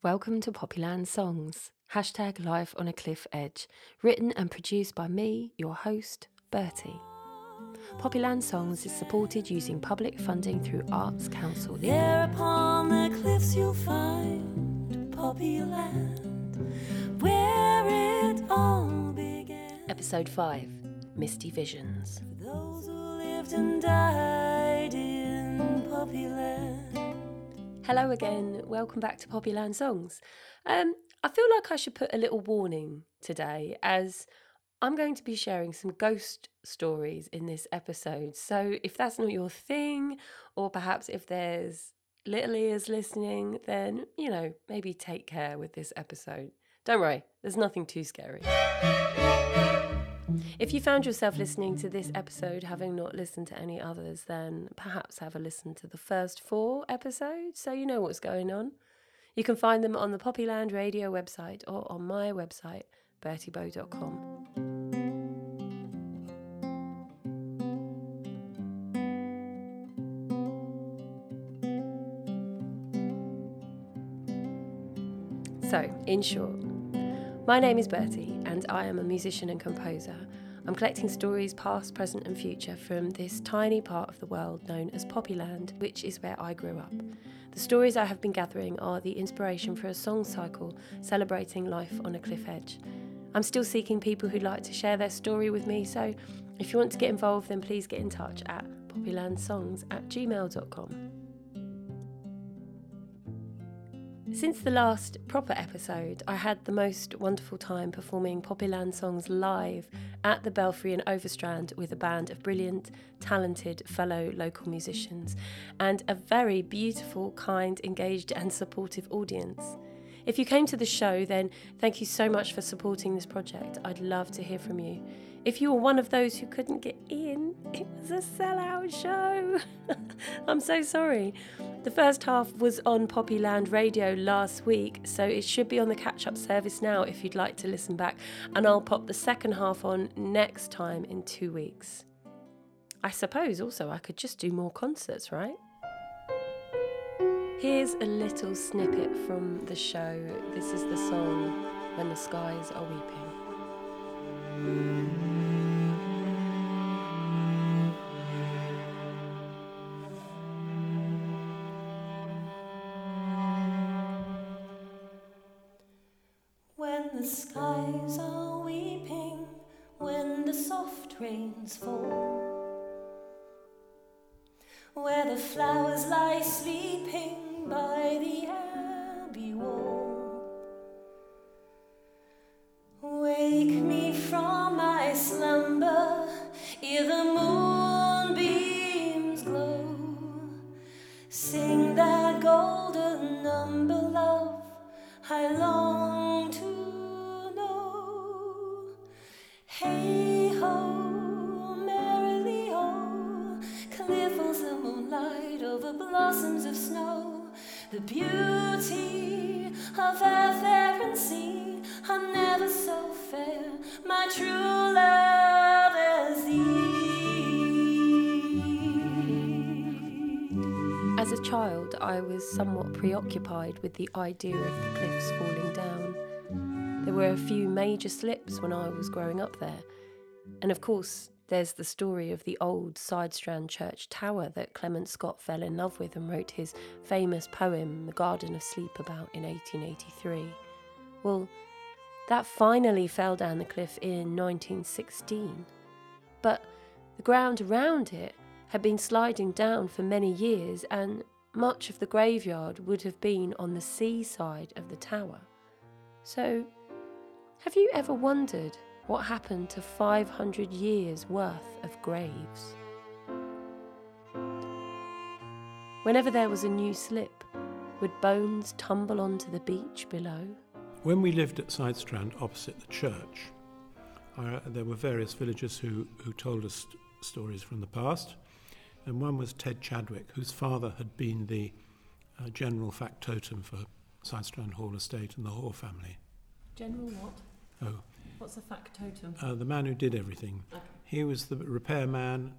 Welcome to Poppyland Songs, hashtag Life on a Cliff Edge, written and produced by me, your host, Bertie. Poppyland Songs is supported using public funding through Arts Council. There upon the cliffs you'll find Poppyland, where it all began. Episode 5 Misty Visions. For Those who lived and died in Poppyland. Hello again, welcome back to Poppyland Songs. Um, I feel like I should put a little warning today as I'm going to be sharing some ghost stories in this episode. So if that's not your thing, or perhaps if there's little ears listening, then, you know, maybe take care with this episode. Don't worry, there's nothing too scary. If you found yourself listening to this episode having not listened to any others, then perhaps have a listen to the first four episodes so you know what's going on. You can find them on the Poppyland Radio website or on my website, bertiebow.com. So, in short, my name is Bertie, and I am a musician and composer. I'm collecting stories past, present, and future from this tiny part of the world known as Poppyland, which is where I grew up. The stories I have been gathering are the inspiration for a song cycle celebrating life on a cliff edge. I'm still seeking people who'd like to share their story with me, so if you want to get involved, then please get in touch at poppylandsongs at gmail.com. Since the last proper episode, I had the most wonderful time performing Poppyland songs live at the Belfry in Overstrand with a band of brilliant, talented fellow local musicians and a very beautiful, kind, engaged, and supportive audience. If you came to the show, then thank you so much for supporting this project. I'd love to hear from you. If you were one of those who couldn't get in, it was a sellout show. I'm so sorry. The first half was on Poppyland Radio last week, so it should be on the catch up service now if you'd like to listen back. And I'll pop the second half on next time in two weeks. I suppose also I could just do more concerts, right? Here's a little snippet from the show. This is the song When the Skies Are Weeping. When the skies are weeping, when the soft rains fall, where the flowers lie sleeping by the abbey was somewhat preoccupied with the idea of the cliffs falling down. There were a few major slips when I was growing up there. And of course, there's the story of the old Sidestrand Church tower that Clement Scott fell in love with and wrote his famous poem, The Garden of Sleep, about in 1883. Well, that finally fell down the cliff in 1916. But the ground around it had been sliding down for many years, and much of the graveyard would have been on the sea side of the tower. So, have you ever wondered what happened to 500 years' worth of graves? Whenever there was a new slip, would bones tumble onto the beach below? When we lived at Sidestrand opposite the church, uh, there were various villagers who, who told us st- stories from the past. And one was Ted Chadwick, whose father had been the uh, general factotum for Sidestrand Hall Estate and the Hoare family. General what? Oh, What's a factotum? uh, the man who did everything. Okay. He was the repairman,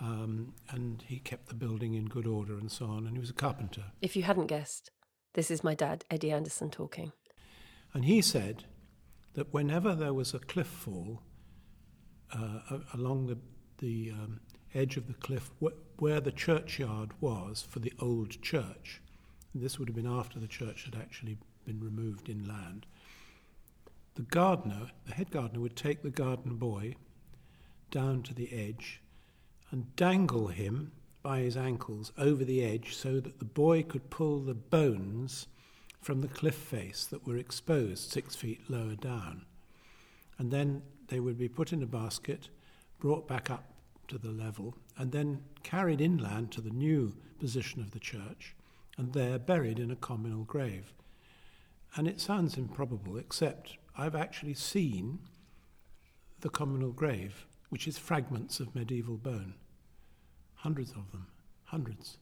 um, and he kept the building in good order and so on. And he was a carpenter. If you hadn't guessed, This is my dad, Eddie Anderson, talking. And he said that whenever there was a cliff fall uh, along the, the um, edge of the cliff where the churchyard was for the old church, and this would have been after the church had actually been removed inland, the gardener, the head gardener, would take the garden boy down to the edge and dangle him by his ankles over the edge so that the boy could pull the bones from the cliff face that were exposed six feet lower down. And then they would be put in a basket, brought back up to the level, and then carried inland to the new position of the church, and there buried in a communal grave. And it sounds improbable, except I've actually seen the communal grave, which is fragments of medieval bone. Hundreds of them, hundreds.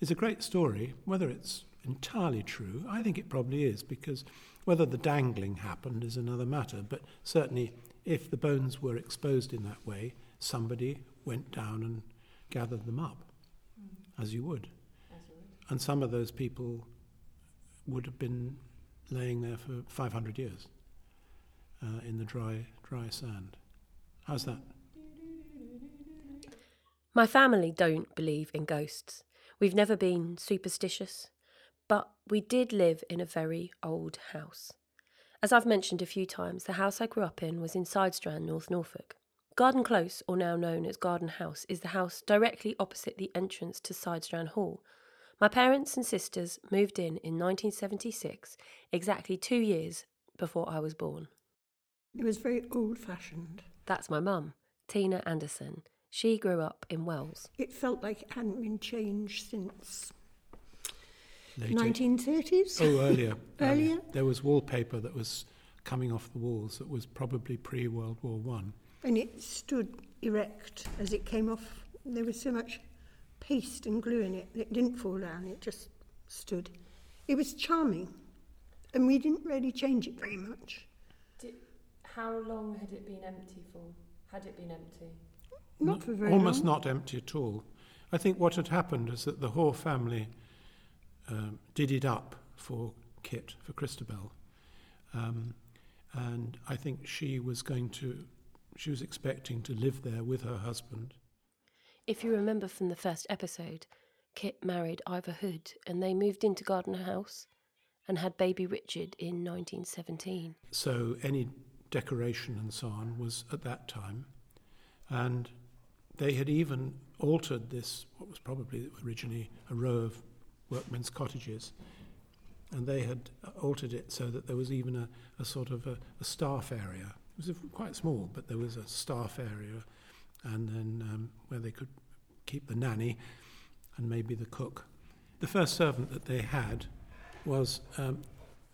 It's a great story. Whether it's entirely true, I think it probably is, because whether the dangling happened is another matter. But certainly, if the bones were exposed in that way, somebody went down and gathered them up, as you would. And some of those people would have been laying there for 500 years uh, in the dry, dry sand. How's that? My family don't believe in ghosts. We've never been superstitious, but we did live in a very old house. As I've mentioned a few times, the house I grew up in was in Sidestrand, North Norfolk. Garden Close, or now known as Garden House, is the house directly opposite the entrance to Sidestrand Hall. My parents and sisters moved in in 1976, exactly two years before I was born. It was very old fashioned. That's my mum, Tina Anderson. She grew up in Wells. It felt like it hadn't been changed since Later. 1930s. Oh, earlier. Earlier? There was wallpaper that was coming off the walls that was probably pre World War One. And it stood erect as it came off. There was so much paste and glue in it that it didn't fall down, it just stood. It was charming, and we didn't really change it very much. how long had it been empty for? Had it been empty? Not for very Almost long. not empty at all. I think what had happened is that the Hoare family um, did it up for Kit, for Christabel. Um, and I think she was going to, she was expecting to live there with her husband. If you remember from the first episode, Kit married Ivor Hood and they moved into Garden House and had baby Richard in 1917. So any decoration and so on was at that time. And they had even altered this, what was probably originally a row of workmen's cottages. And they had altered it so that there was even a, a sort of a, a staff area. It was a, quite small, but there was a staff area, and then um, where they could keep the nanny and maybe the cook. The first servant that they had was um,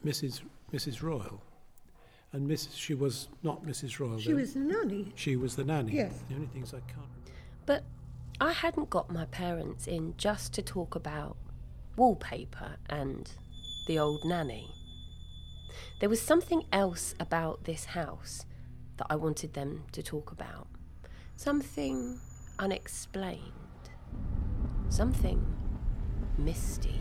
Mrs. Mrs. Royal, and Mrs. She was not Mrs. Royal. She though. was the nanny. She was the nanny. Yes. The only things I can't remember. But I hadn't got my parents in just to talk about wallpaper and the old nanny. There was something else about this house that I wanted them to talk about. Something unexplained. Something misty.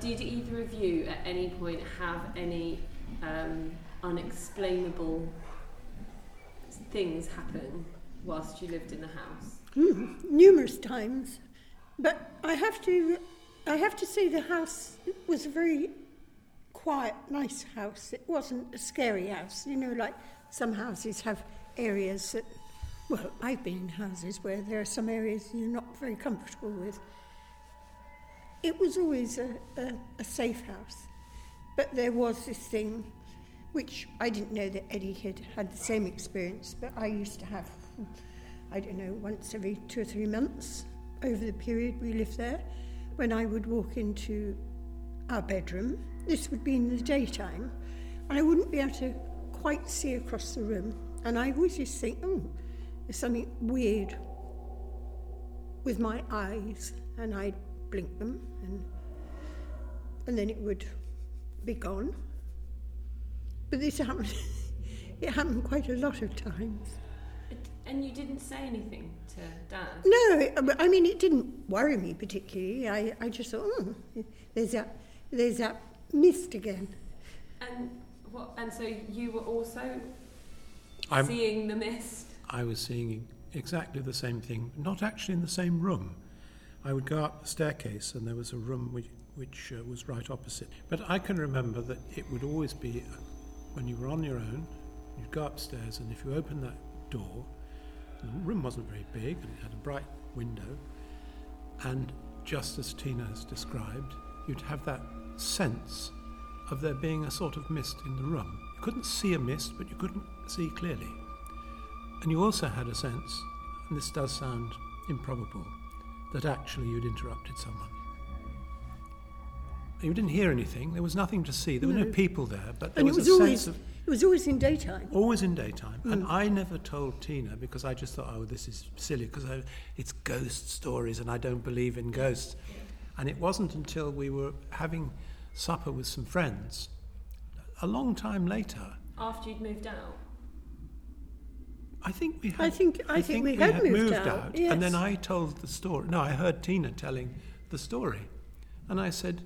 Did either of you at any point have any um, unexplainable things happen whilst you lived in the house? Mm, numerous times. But I have to I have to say the house was a very quiet, nice house. It wasn't a scary house. You know, like some houses have areas that well, I've been in houses where there are some areas you're not very comfortable with. It was always a, a, a safe house. But there was this thing which I didn't know that Eddie had had the same experience, but I used to have, I don't know, once every two or three months over the period we lived there, when I would walk into our bedroom. This would be in the daytime, and I wouldn't be able to quite see across the room. And I always just think, oh, there's something weird with my eyes, and I'd blink them, and and then it would be gone. But this happened. it happened quite a lot of times. And you didn't say anything to Dad? No, I mean, it didn't worry me particularly. I, I just thought, oh, there's that, there's that mist again. And what? And so you were also I'm, seeing the mist. I was seeing exactly the same thing, not actually in the same room. I would go up the staircase, and there was a room which, which uh, was right opposite. But I can remember that it would always be uh, when you were on your own, you'd go upstairs, and if you opened that door, the room wasn't very big, and it had a bright window, and just as Tina has described, you'd have that sense of there being a sort of mist in the room. You couldn't see a mist, but you couldn't see clearly. And you also had a sense, and this does sound improbable, that actually you'd interrupted someone. You didn't hear anything, there was nothing to see, there were no No. people there, but there And was, it was a always, sense of it was always in daytime. always in daytime. And mm. I never told Tina because I just thought, oh, this is silly because it's ghost stories and I don't believe in ghosts. And it wasn't until we were having supper with some friends, a long time later, After you'd moved out. I think we had. I think- I think we had moved out, And then. I told the story. No, I heard Tina telling the story, and I said,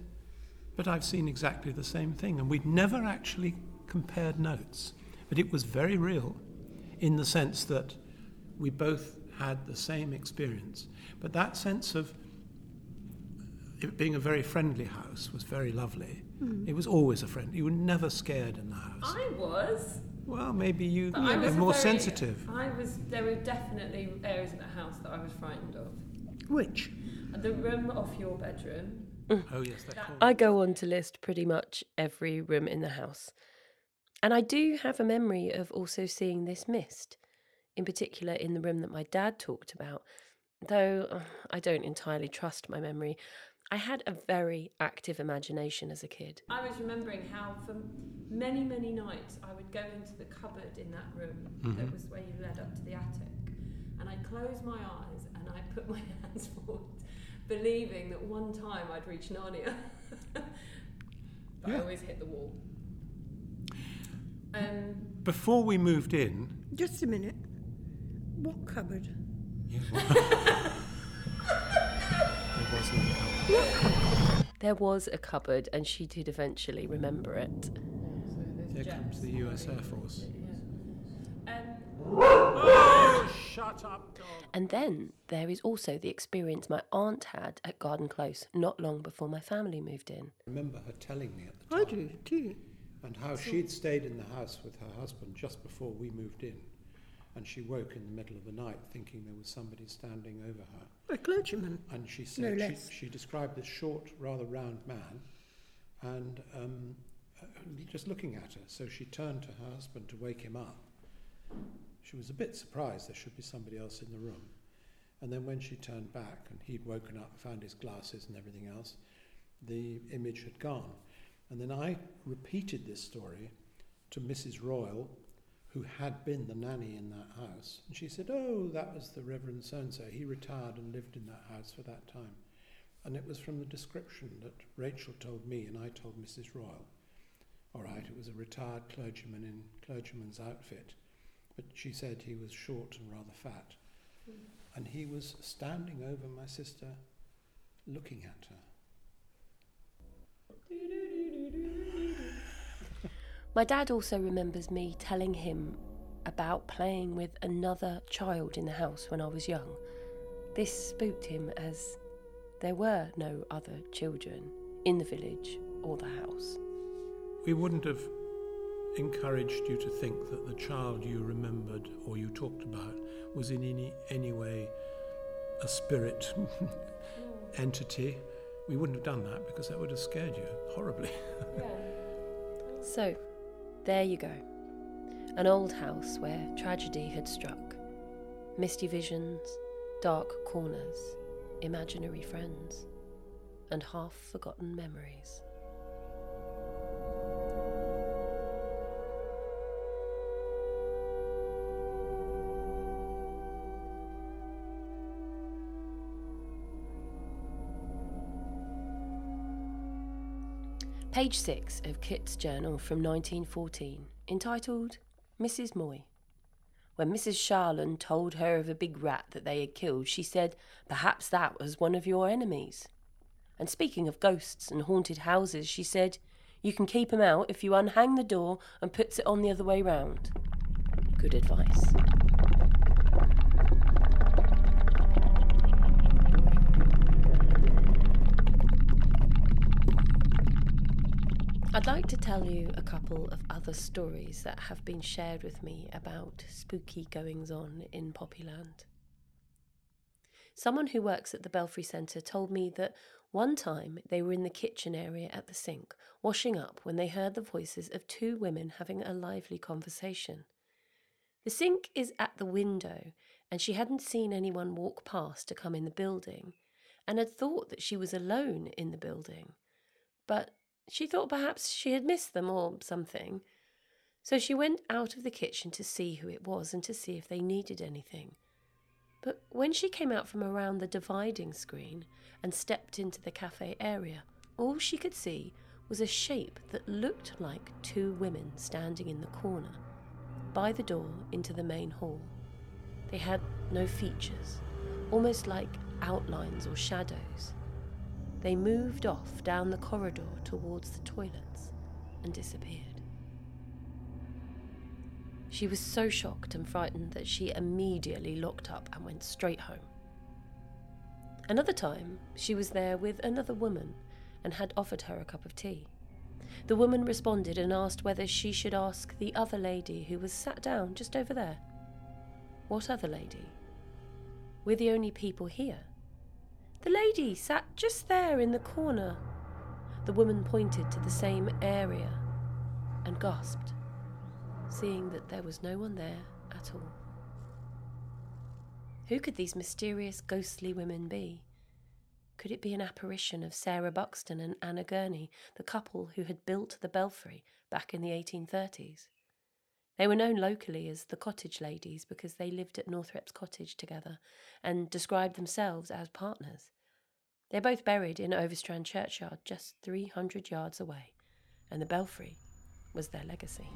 "But I've seen exactly the same thing." And we'd never actually compared notes, but it was very real, in the sense that we both had the same experience. But that sense of it being a very friendly house was very lovely. Hmm. It was always a friend. You were never scared in the house. I was. Well, maybe you But I were was more very- sensitive. I was. There were definitely areas in the house that I was frightened of. Which? The room off your bedroom. Oh yes, that That- I go on to list pretty much every room in the house. And I do have a memory of also seeing this mist, in particular in the room that my dad talked about. Though uh, I don't entirely trust my memory, I had a very active imagination as a kid. I was remembering how for many, many nights I would go into the cupboard in that room that was where you led up to the attic, and I'd close my eyes and I'd put my hands forward, believing that one time I'd reach Narnia. but I always hit the wall. Um, Before we moved in, Just a minute. What cupboard? there wasn't cupboard. There was a cupboard, and she did eventually remember it. Here comes the US Air Force. Yeah. Um, Oh, shut up, dog. And then there is also the experience my aunt had at Garden Close not long before my family moved in. I remember her telling me at the time. I do, too. And how she'd stayed in the house with her husband just before we moved in. And she woke in the middle of the night thinking there was somebody standing over her. A clergyman. And she No said less. she, she described this short, rather round man, and um, uh, just looking at her. So she turned to her husband to wake him up. She was a bit surprised there should be somebody else in the room. And then when she turned back and he'd woken up, found his glasses and everything else, the image had gone. And then I repeated this story to Mrs. Royal, who had been the nanny in that house. And she said, Oh, that was the Reverend so and so. He retired and lived in that house for that time. And it was from the description that Rachel told me and I told Mrs. Royal. All right, it was a retired clergyman in clergyman's outfit. But she said he was short and rather fat. And he was standing over my sister, looking at her. My dad also remembers me telling him about playing with another child in the house when I was young. This spooked him as there were no other children in the village or the house. We wouldn't have encouraged you to think that the child you remembered or you talked about was in any, any way a spirit entity. We wouldn't have done that because that would have scared you horribly. So, there you go. An old house where tragedy had struck. Misty visions, dark corners, imaginary friends, and half forgotten memories. Page 6 of Kit's journal from 1914, entitled Mrs. Moy. When Mrs. Charland told her of a big rat that they had killed, she said, Perhaps that was one of your enemies. And speaking of ghosts and haunted houses, she said, You can keep 'em out if you unhang the door and puts it on the other way round. Good advice. I'd like to tell you a couple of other stories that have been shared with me about spooky goings on in Poppyland. Someone who works at the Belfry Centre told me that one time they were in the kitchen area at the sink, washing up, when they heard the voices of two women having a lively conversation. The sink is at the window, and she hadn't seen anyone walk past to come in the building, and had thought that she was alone in the building. But she thought perhaps she had missed them or something. So she went out of the kitchen to see who it was and to see if they needed anything. But when she came out from around the dividing screen and stepped into the cafe area, all she could see was a shape that looked like two women standing in the corner by the door into the main hall. They had no features, almost like outlines or shadows. They moved off down the corridor towards the toilets and disappeared. She was so shocked and frightened that she immediately locked up and went straight home. Another time, she was there with another woman and had offered her a cup of tea. The woman responded and asked whether she should ask the other lady who was sat down just over there. What other lady? We're the only people here. The lady sat just there in the corner. The woman pointed to the same area and gasped, seeing that there was no one there at all. Who could these mysterious ghostly women be? Could it be an apparition of Sarah Buxton and Anna Gurney, the couple who had built the belfry back in the 1830s? They were known locally as the cottage ladies because they lived at Northrepps Cottage together and described themselves as partners. They're both buried in Overstrand churchyard, just 300 yards away, and the belfry was their legacy.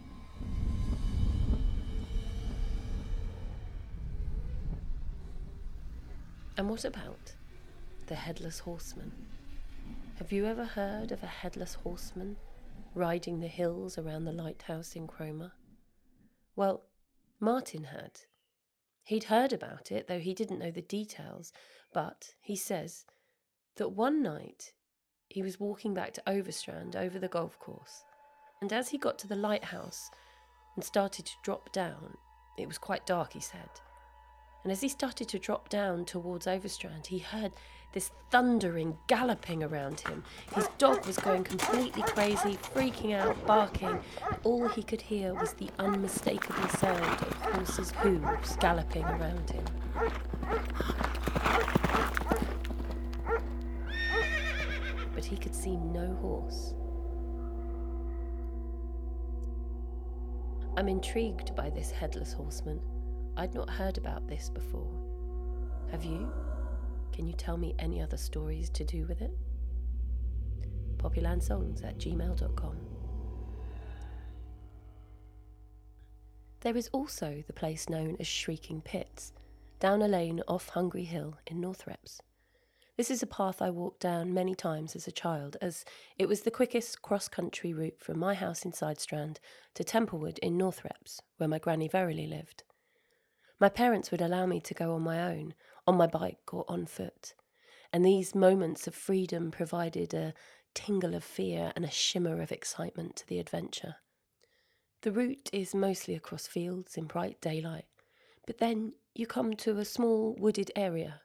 And what about the headless horseman? Have you ever heard of a headless horseman riding the hills around the lighthouse in Cromer? Well, Martin had. He'd heard about it, though he didn't know the details, but he says that one night he was walking back to Overstrand over the golf course, and as he got to the lighthouse and started to drop down, it was quite dark, he said. And as he started to drop down towards Overstrand, he heard this thundering galloping around him. His dog was going completely crazy, freaking out, barking. All he could hear was the unmistakable sound of horses' hooves galloping around him. But he could see no horse. I'm intrigued by this headless horseman. I'd not heard about this before. Have you? Can you tell me any other stories to do with it? Poppylandsongs at gmail.com. There is also the place known as Shrieking Pits, down a lane off Hungry Hill in Northrepps. This is a path I walked down many times as a child, as it was the quickest cross country route from my house in Sidestrand to Templewood in Northrepps, where my granny Verily lived. My parents would allow me to go on my own, on my bike or on foot, and these moments of freedom provided a tingle of fear and a shimmer of excitement to the adventure. The route is mostly across fields in bright daylight, but then you come to a small wooded area.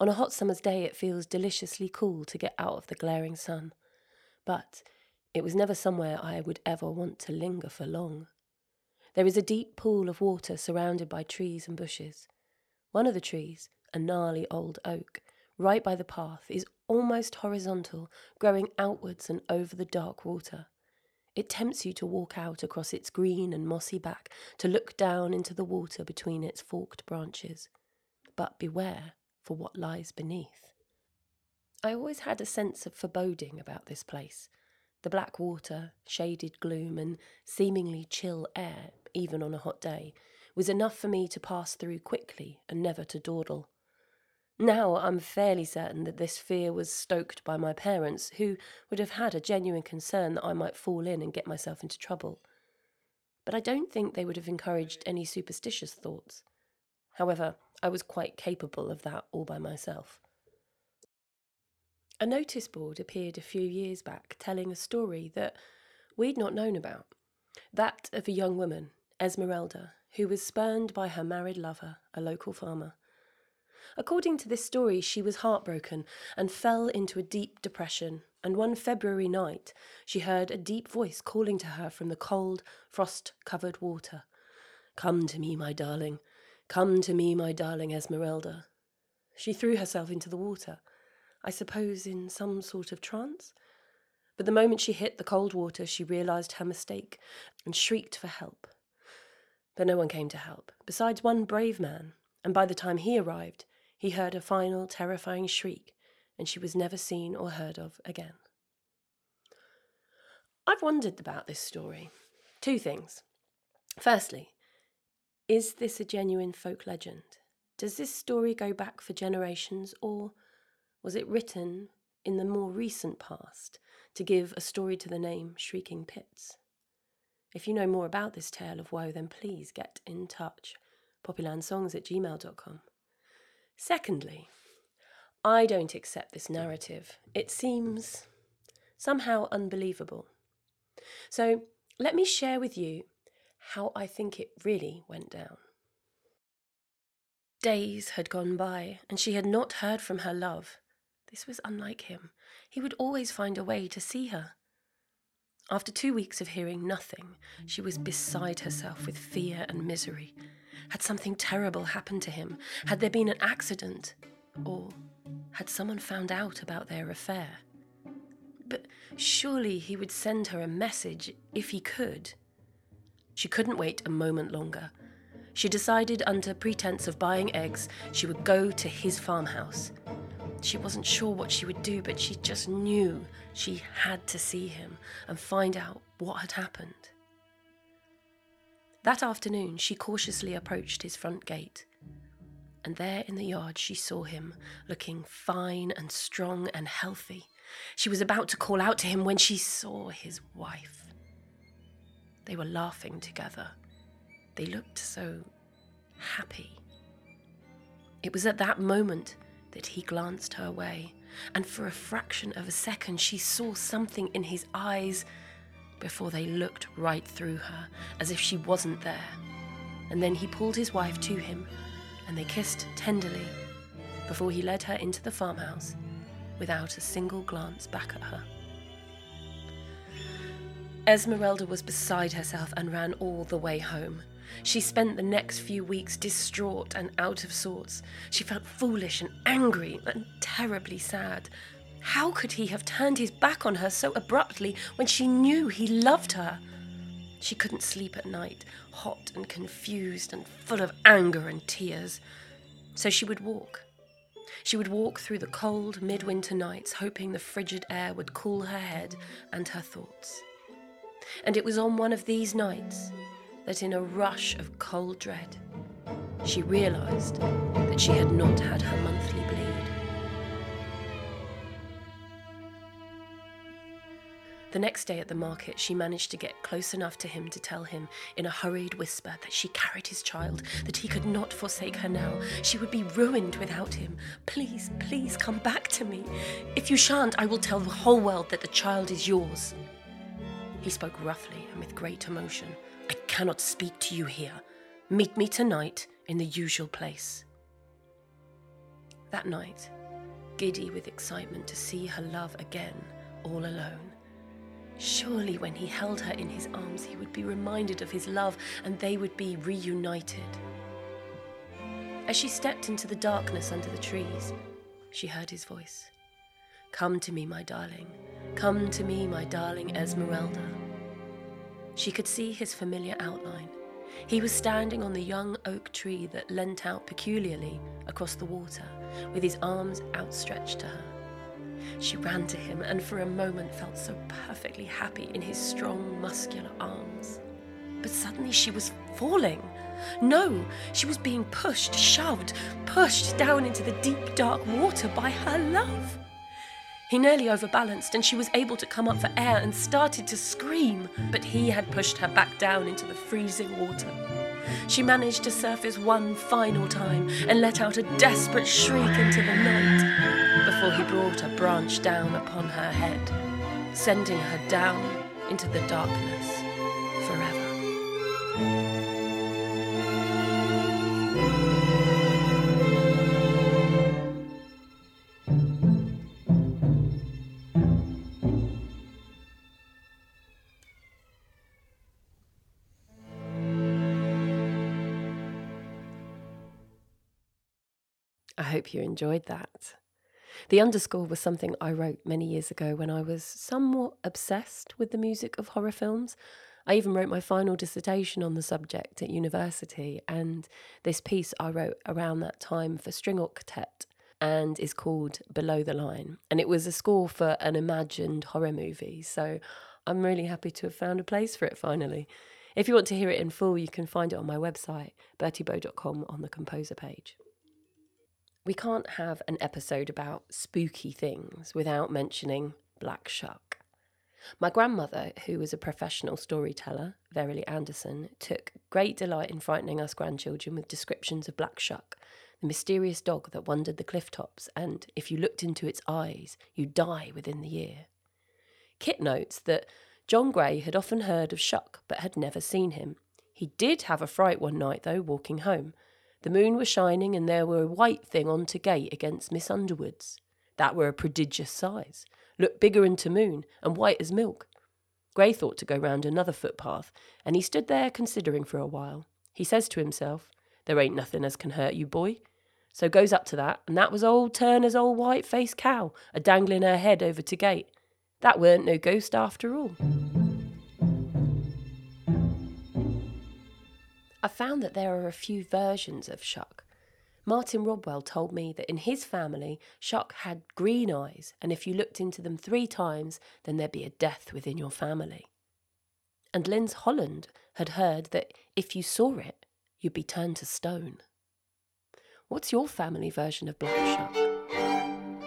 On a hot summer's day, it feels deliciously cool to get out of the glaring sun, but it was never somewhere I would ever want to linger for long. There is a deep pool of water surrounded by trees and bushes. One of the trees, a gnarly old oak, right by the path, is almost horizontal, growing outwards and over the dark water. It tempts you to walk out across its green and mossy back, to look down into the water between its forked branches. But beware for what lies beneath. I always had a sense of foreboding about this place. The black water, shaded gloom, and seemingly chill air, even on a hot day, was enough for me to pass through quickly and never to dawdle. Now I'm fairly certain that this fear was stoked by my parents, who would have had a genuine concern that I might fall in and get myself into trouble. But I don't think they would have encouraged any superstitious thoughts. However, I was quite capable of that all by myself. A notice board appeared a few years back telling a story that we'd not known about that of a young woman, Esmeralda, who was spurned by her married lover, a local farmer. According to this story, she was heartbroken and fell into a deep depression. And one February night, she heard a deep voice calling to her from the cold, frost covered water Come to me, my darling. Come to me, my darling Esmeralda. She threw herself into the water, I suppose in some sort of trance. But the moment she hit the cold water, she realized her mistake and shrieked for help. But no one came to help, besides one brave man, and by the time he arrived, he heard a final terrifying shriek, and she was never seen or heard of again. I've wondered about this story. Two things. Firstly, is this a genuine folk legend? Does this story go back for generations, or was it written in the more recent past to give a story to the name Shrieking Pits? If you know more about this tale of woe, then please get in touch. Poppylandsongs at gmail.com. Secondly, I don't accept this narrative. It seems somehow unbelievable. So let me share with you how I think it really went down. Days had gone by, and she had not heard from her love. This was unlike him. He would always find a way to see her. After two weeks of hearing nothing, she was beside herself with fear and misery. Had something terrible happened to him? Had there been an accident? Or had someone found out about their affair? But surely he would send her a message if he could. She couldn't wait a moment longer. She decided, under pretense of buying eggs, she would go to his farmhouse. She wasn't sure what she would do, but she just knew she had to see him and find out what had happened. That afternoon, she cautiously approached his front gate. And there in the yard, she saw him, looking fine and strong and healthy. She was about to call out to him when she saw his wife. They were laughing together. They looked so happy. It was at that moment that he glanced her way, and for a fraction of a second she saw something in his eyes before they looked right through her, as if she wasn't there. And then he pulled his wife to him, and they kissed tenderly before he led her into the farmhouse without a single glance back at her. Esmeralda was beside herself and ran all the way home. She spent the next few weeks distraught and out of sorts. She felt foolish and angry and terribly sad. How could he have turned his back on her so abruptly when she knew he loved her? She couldn't sleep at night, hot and confused and full of anger and tears. So she would walk. She would walk through the cold midwinter nights, hoping the frigid air would cool her head and her thoughts. And it was on one of these nights that, in a rush of cold dread, she realised that she had not had her monthly bleed. The next day at the market, she managed to get close enough to him to tell him in a hurried whisper that she carried his child, that he could not forsake her now. She would be ruined without him. Please, please come back to me. If you shan't, I will tell the whole world that the child is yours. He spoke roughly and with great emotion. I cannot speak to you here. Meet me tonight in the usual place. That night, giddy with excitement to see her love again, all alone, Surely, when he held her in his arms, he would be reminded of his love and they would be reunited. As she stepped into the darkness under the trees, she heard his voice Come to me, my darling. Come to me, my darling Esmeralda. She could see his familiar outline. He was standing on the young oak tree that leant out peculiarly across the water, with his arms outstretched to her. She ran to him and for a moment felt so perfectly happy in his strong, muscular arms. But suddenly she was falling. No, she was being pushed, shoved, pushed down into the deep, dark water by her love. He nearly overbalanced, and she was able to come up for air and started to scream, but he had pushed her back down into the freezing water. She managed to surface one final time and let out a desperate shriek into the night before he brought a branch down upon her head, sending her down into the darkness hope you enjoyed that. The underscore was something I wrote many years ago when I was somewhat obsessed with the music of horror films. I even wrote my final dissertation on the subject at university, and this piece I wrote around that time for String Octet and is called Below the Line. And it was a score for an imagined horror movie, so I'm really happy to have found a place for it finally. If you want to hear it in full, you can find it on my website, bertiebow.com, on the composer page. We can't have an episode about spooky things without mentioning Black Shuck. My grandmother, who was a professional storyteller, Verily Anderson, took great delight in frightening us grandchildren with descriptions of Black Shuck, the mysterious dog that wandered the cliff tops, and if you looked into its eyes, you'd die within the year. Kit notes that John Gray had often heard of Shuck but had never seen him. He did have a fright one night, though, walking home. The moon was shining, and there were a white thing on to gate against Miss Underwood's. That were a prodigious size, looked bigger into moon, and white as milk. Gray thought to go round another footpath, and he stood there considering for a while. He says to himself, There ain't nothing as can hurt you, boy. So goes up to that, and that was old Turner's old white faced cow, a dangling her head over to gate. That weren't no ghost after all. I found that there are a few versions of Shuck. Martin Rodwell told me that in his family, Shuck had green eyes, and if you looked into them three times, then there'd be a death within your family. And Linz Holland had heard that if you saw it, you'd be turned to stone. What's your family version of Black Shuck?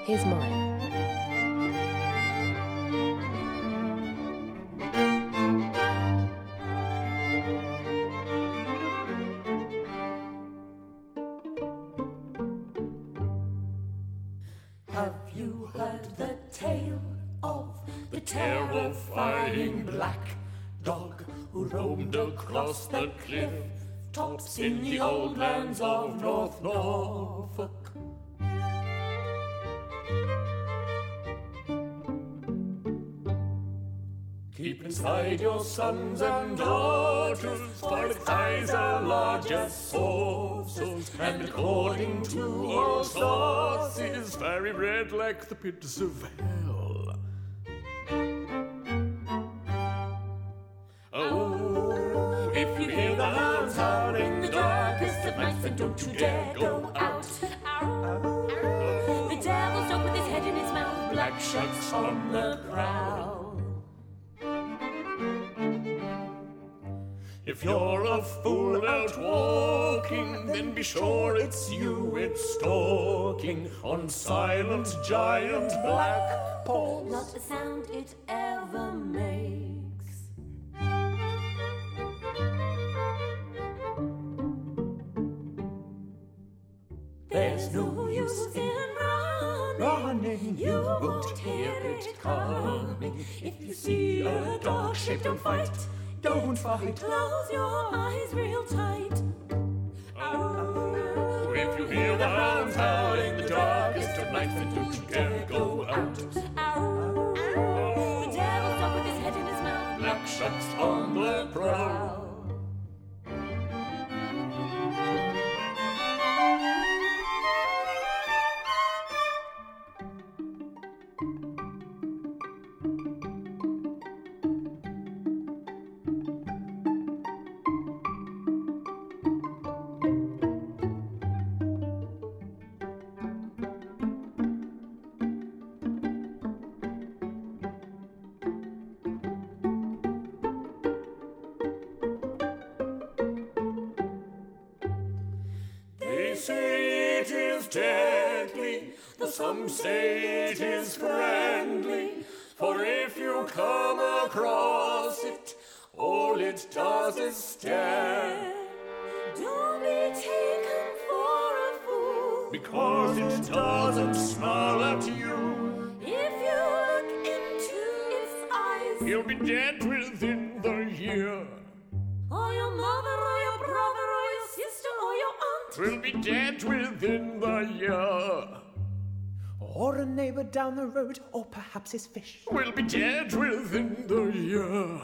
Here's mine. Roamed across the cliff tops in the old lands of North Norfolk? Keep inside your sons and daughters, for its eyes are large as saucers, and according to all sources, very red like the pits of hell. Darkest of nights, then don't you dare go out. The devil's up with his head in his mouth, black shucks on the prowl. If you're a fool out walking, then be sure it's you it's stalking on silent giant black paws. Not a sound it ever makes. There's no use in running. You won't hear it coming. If you see a dog shape, don't fight. Don't fight. Close your eyes real tight. Oh, oh, if you hear the hounds howling the darkest of nights, then don't you dare go out. Ow. Oh. The devil's up with his head in his mouth. Black shucks on the prowl. All it does is stare. Don't be taken for a fool. Because it doesn't smile at you. If you look into its eyes, You'll be dead within the year. or your mother, or your brother, or your sister, or your aunt. Will be dead within the year. Or a neighbour down the road, or perhaps his fish. Will be dead within the year.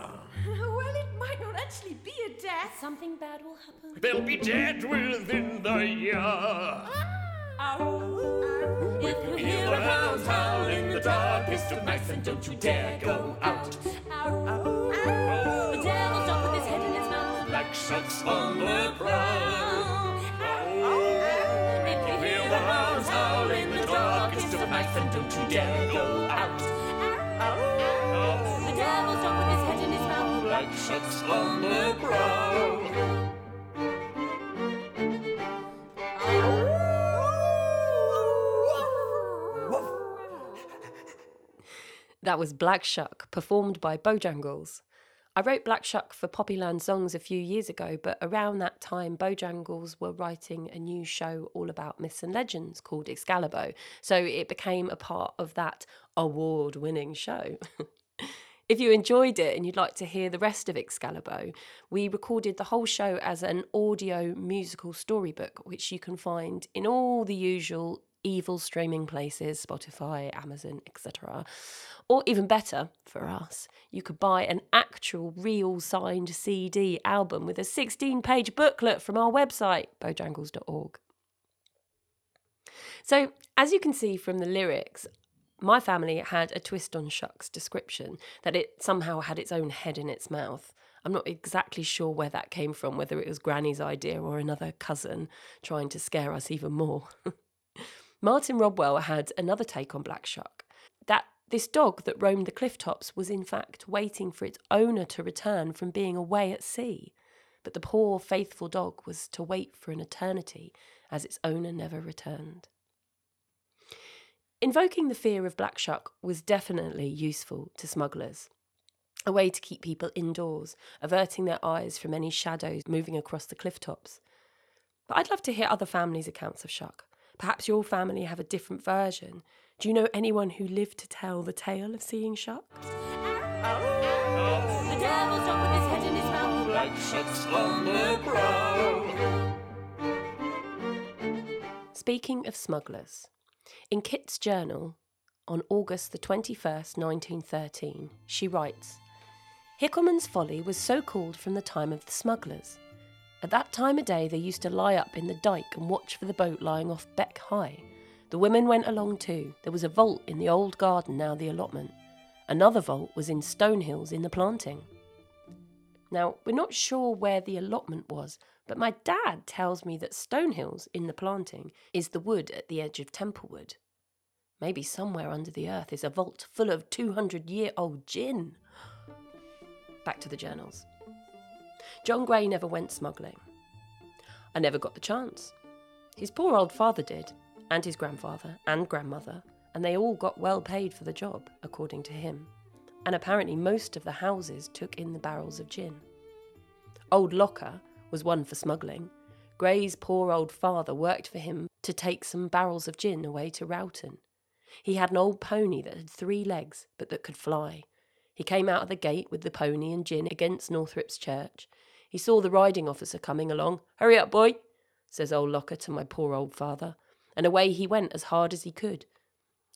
Well, it might not actually be a death. Something bad will happen. They'll be dead within the year. Ah. If you Hear hear the hounds howl in the darkest of nights, and don't you dare go out. The devil's dog with his head in his mouth. Black shucks on the prowl. If you hear the hounds howl in the darkest of nights, then don't you dare go out. The shucks on the. That was Black Shuck, performed by Bojangles. I wrote Black Shuck for Poppyland Songs a few years ago, but around that time, Bojangles were writing a new show all about myths and legends called Excalibur, so it became a part of that award winning show. If you enjoyed it and you'd like to hear the rest of Excalibur, we recorded the whole show as an audio musical storybook, which you can find in all the usual evil streaming places Spotify, Amazon, etc. Or even better for us, you could buy an actual real signed CD album with a 16 page booklet from our website, bojangles.org. So, as you can see from the lyrics, my family had a twist on Shuck's description that it somehow had its own head in its mouth. I'm not exactly sure where that came from, whether it was Granny's idea or another cousin trying to scare us even more. Martin Rodwell had another take on Black Shuck that this dog that roamed the cliff tops was in fact waiting for its owner to return from being away at sea. But the poor, faithful dog was to wait for an eternity as its owner never returned. Invoking the fear of Black Shuck was definitely useful to smugglers. A way to keep people indoors, averting their eyes from any shadows moving across the cliff tops. But I'd love to hear other families' accounts of Shuck. Perhaps your family have a different version. Do you know anyone who lived to tell the tale of seeing Shuck? The devil's dog with his head in his mouth. Black shucks on the prowl. Speaking of smugglers, in Kit's journal on August the 21st, 1913, she writes Hickelman's Folly was so called from the time of the smugglers. At that time of day, they used to lie up in the dike and watch for the boat lying off Beckhythe. The women went along too. There was a vault in the old garden, now the allotment. Another vault was in Stonehills in the planting. Now, we're not sure where the allotment was, but my dad tells me that Stonehills in the planting is the wood at the edge of Templewood. Maybe somewhere under the earth is a vault full of 200 year old gin. Back to the journals. John Gray never went smuggling. I never got the chance. His poor old father did, and his grandfather and grandmother, and they all got well paid for the job, according to him. And apparently, most of the houses took in the barrels of gin. Old Locker was one for smuggling. Gray's poor old father worked for him to take some barrels of gin away to Roughton. He had an old pony that had three legs, but that could fly. He came out of the gate with the pony and gin against Northrepps church. He saw the riding officer coming along. Hurry up, boy, says old Locker to my poor old father, and away he went as hard as he could.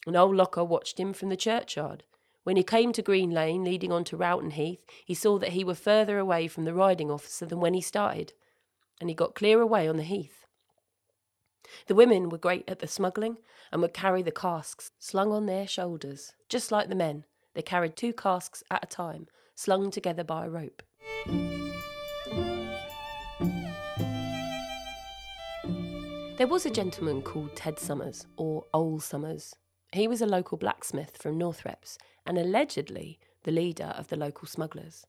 And old Locker watched him from the churchyard. When he came to Green Lane, leading on to Roughton Heath, he saw that he were further away from the riding officer than when he started, and he got clear away on the heath. The women were great at the smuggling and would carry the casks slung on their shoulders, just like the men. They carried two casks at a time, slung together by a rope. There was a gentleman called Ted Summers, or Ole Summers. He was a local blacksmith from Northrepps and allegedly the leader of the local smugglers.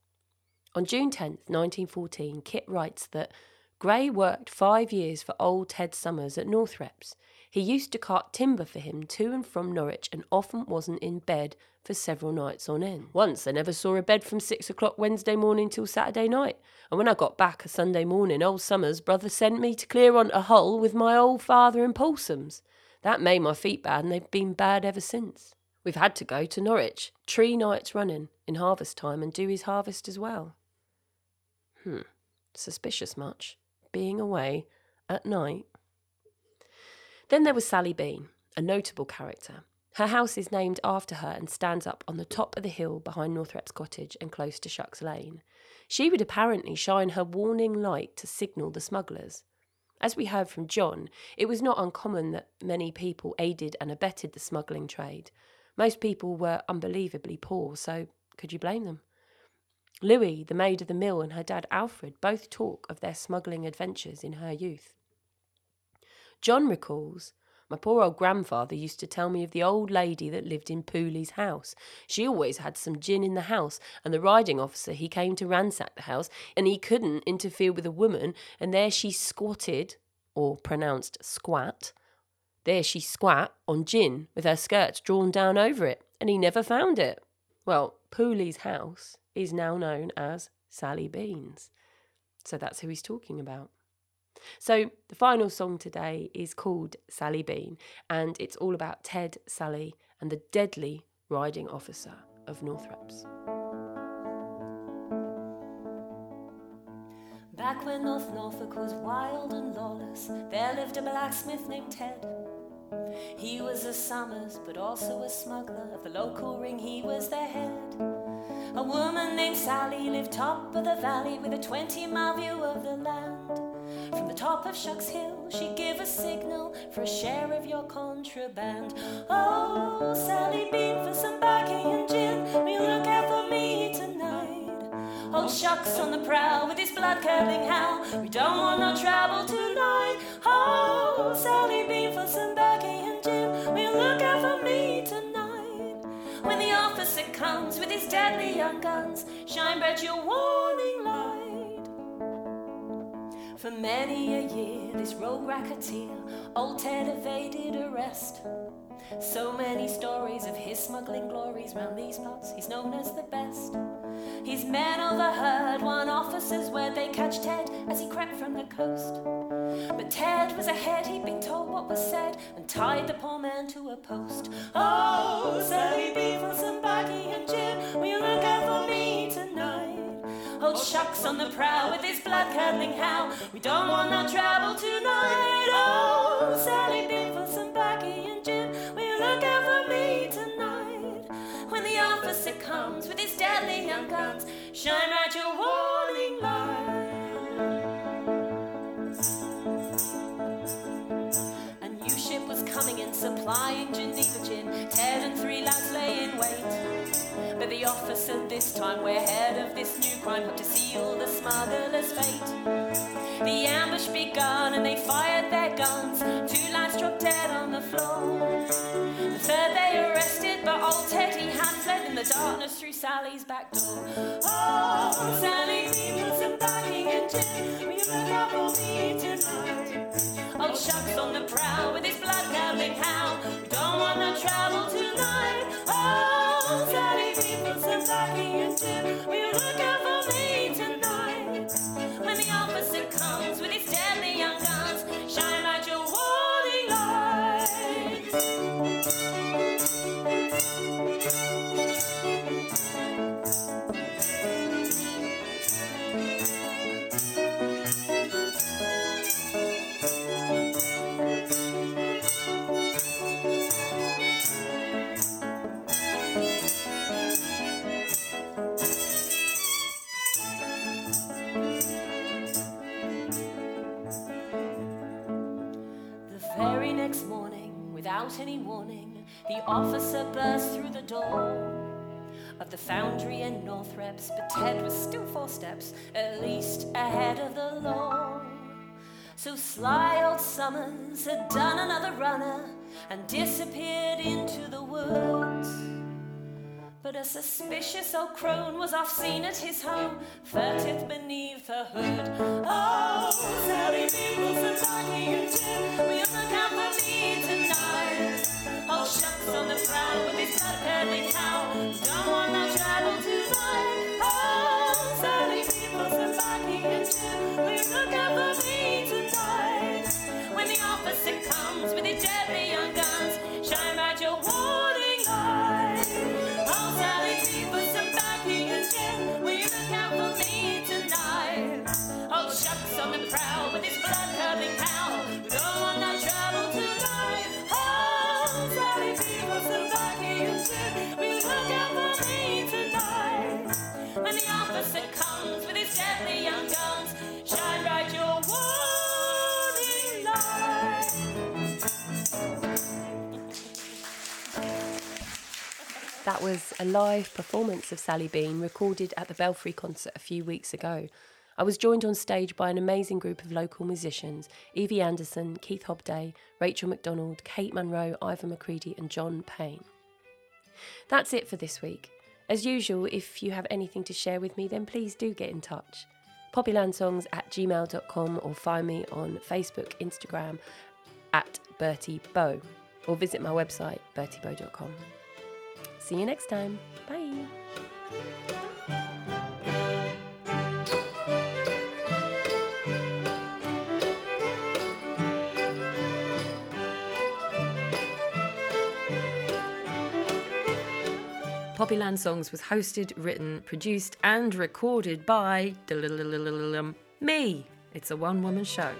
On June 10th, 1914, Kit writes that Gray worked five years for old Ted Summers at Northrepps. He used to cart timber for him to and from Norwich and often wasn't in bed for several nights on end. Once I never saw a bed from six o'clock Wednesday morning till Saturday night, and when I got back a Sunday morning, old Summers' brother sent me to clear on a Hull with my old father and Paulsums. That made my feet bad, and they've been bad ever since. We've had to go to Norwich three nights running in harvest time and do his harvest as well. Hmm, suspicious much, being away at night. Then there was Sally Bean, a notable character. Her house is named after her and stands up on the top of the hill behind Northrepps cottage and close to Shucks Lane. She would apparently shine her warning light to signal the smugglers. As we heard from John, it was not uncommon that many people aided and abetted the smuggling trade. Most people were unbelievably poor, so could you blame them? Louis, the maid of the mill, and her dad Alfred both talk of their smuggling adventures in her youth. John recalls, my poor old grandfather used to tell me of the old lady that lived in Pooley's house. She always had some gin in the house, and the riding officer he came to ransack the house, and he couldn't interfere with a woman, and there she squatted, or pronounced squat. There she squat on gin with her skirts drawn down over it, and he never found it. Well, Pooley's house is now known as Sally Bean's. So that's who he's talking about. So the final song today is called Sally Bean, and it's all about Ted, Sally, and the deadly riding officer of Northrepps. Back when North Norfolk was wild and lawless, there lived a blacksmith named Ted. He was a Summers, but also a smuggler. Of the local ring, he was their head. A woman named Sally lived top of the valley with a 20 mile view of the land. From the top of Shucks Hill, she'd give a signal for a share of your contraband. Oh, Sally Bean for some baccy and gin. Will you look out for me tonight? Old Shucks on the prowl with his blood curdling howl. We don't want no trouble tonight. Oh, Sally Bean for some comes with his deadly young guns, shine bright your warning light. For many a year, this rogue racketeer, old Ted evaded arrest. So many stories of his smuggling glories round these parts, he's known as the best. His men overheard one officer's word they catch Ted as he crept from the coast. But Ted was ahead, he'd been told what was said, and tied the poor man to a post. Oh, Sally for some baccy and gin, will you look out for me tonight? Old Shucks on the prowl with his blood curdling howl. We don't want no trouble tonight. Oh, shine right your warning light. A new ship was coming in, supplying Geneva gin. Ted and three lads lay in wait. But the officer this time, we're head of this new crime, hoped to seal the smuggler's fate. The ambush begun and they fired their guns. Two lads dropped dead on the floor. The third they arrested, but old Teddy had fled in the darkness through Sally's back door. Oh, Sally, people some backing and you look out for me tonight? Old Shucks on the prowl with his blood curdling howl. We don't want no trouble tonight. Oh, without any warning, the officer burst through the door of the foundry in Northrepps, but Ted was still four steps, at least ahead of the law. So sly old Summers had done another runner and disappeared into the woods. But a suspicious old crone was off seen at his home, furtive beneath her hood. Oh, Sally and Maggie and Jim, look out for me tonight? All shucks on the prowl his blood curdling cow. Don't want no trouble tonight. Was a live performance of Sally Bean recorded at the Belfry concert a few weeks ago. I was joined on stage by an amazing group of local musicians Evie Anderson, Keith Hobday, Rachel McDonald, Kate Munro, Ivor McCready, and John Payne. That's it for this week. As usual, if you have anything to share with me, then please do get in touch. Poppylandsongs at gmail.com or find me on Facebook, Instagram at Bertie Bow or visit my website, bertiebow.com. See you next time. Bye. Poppyland Songs was hosted, written, produced, and recorded by me. It's a one woman show.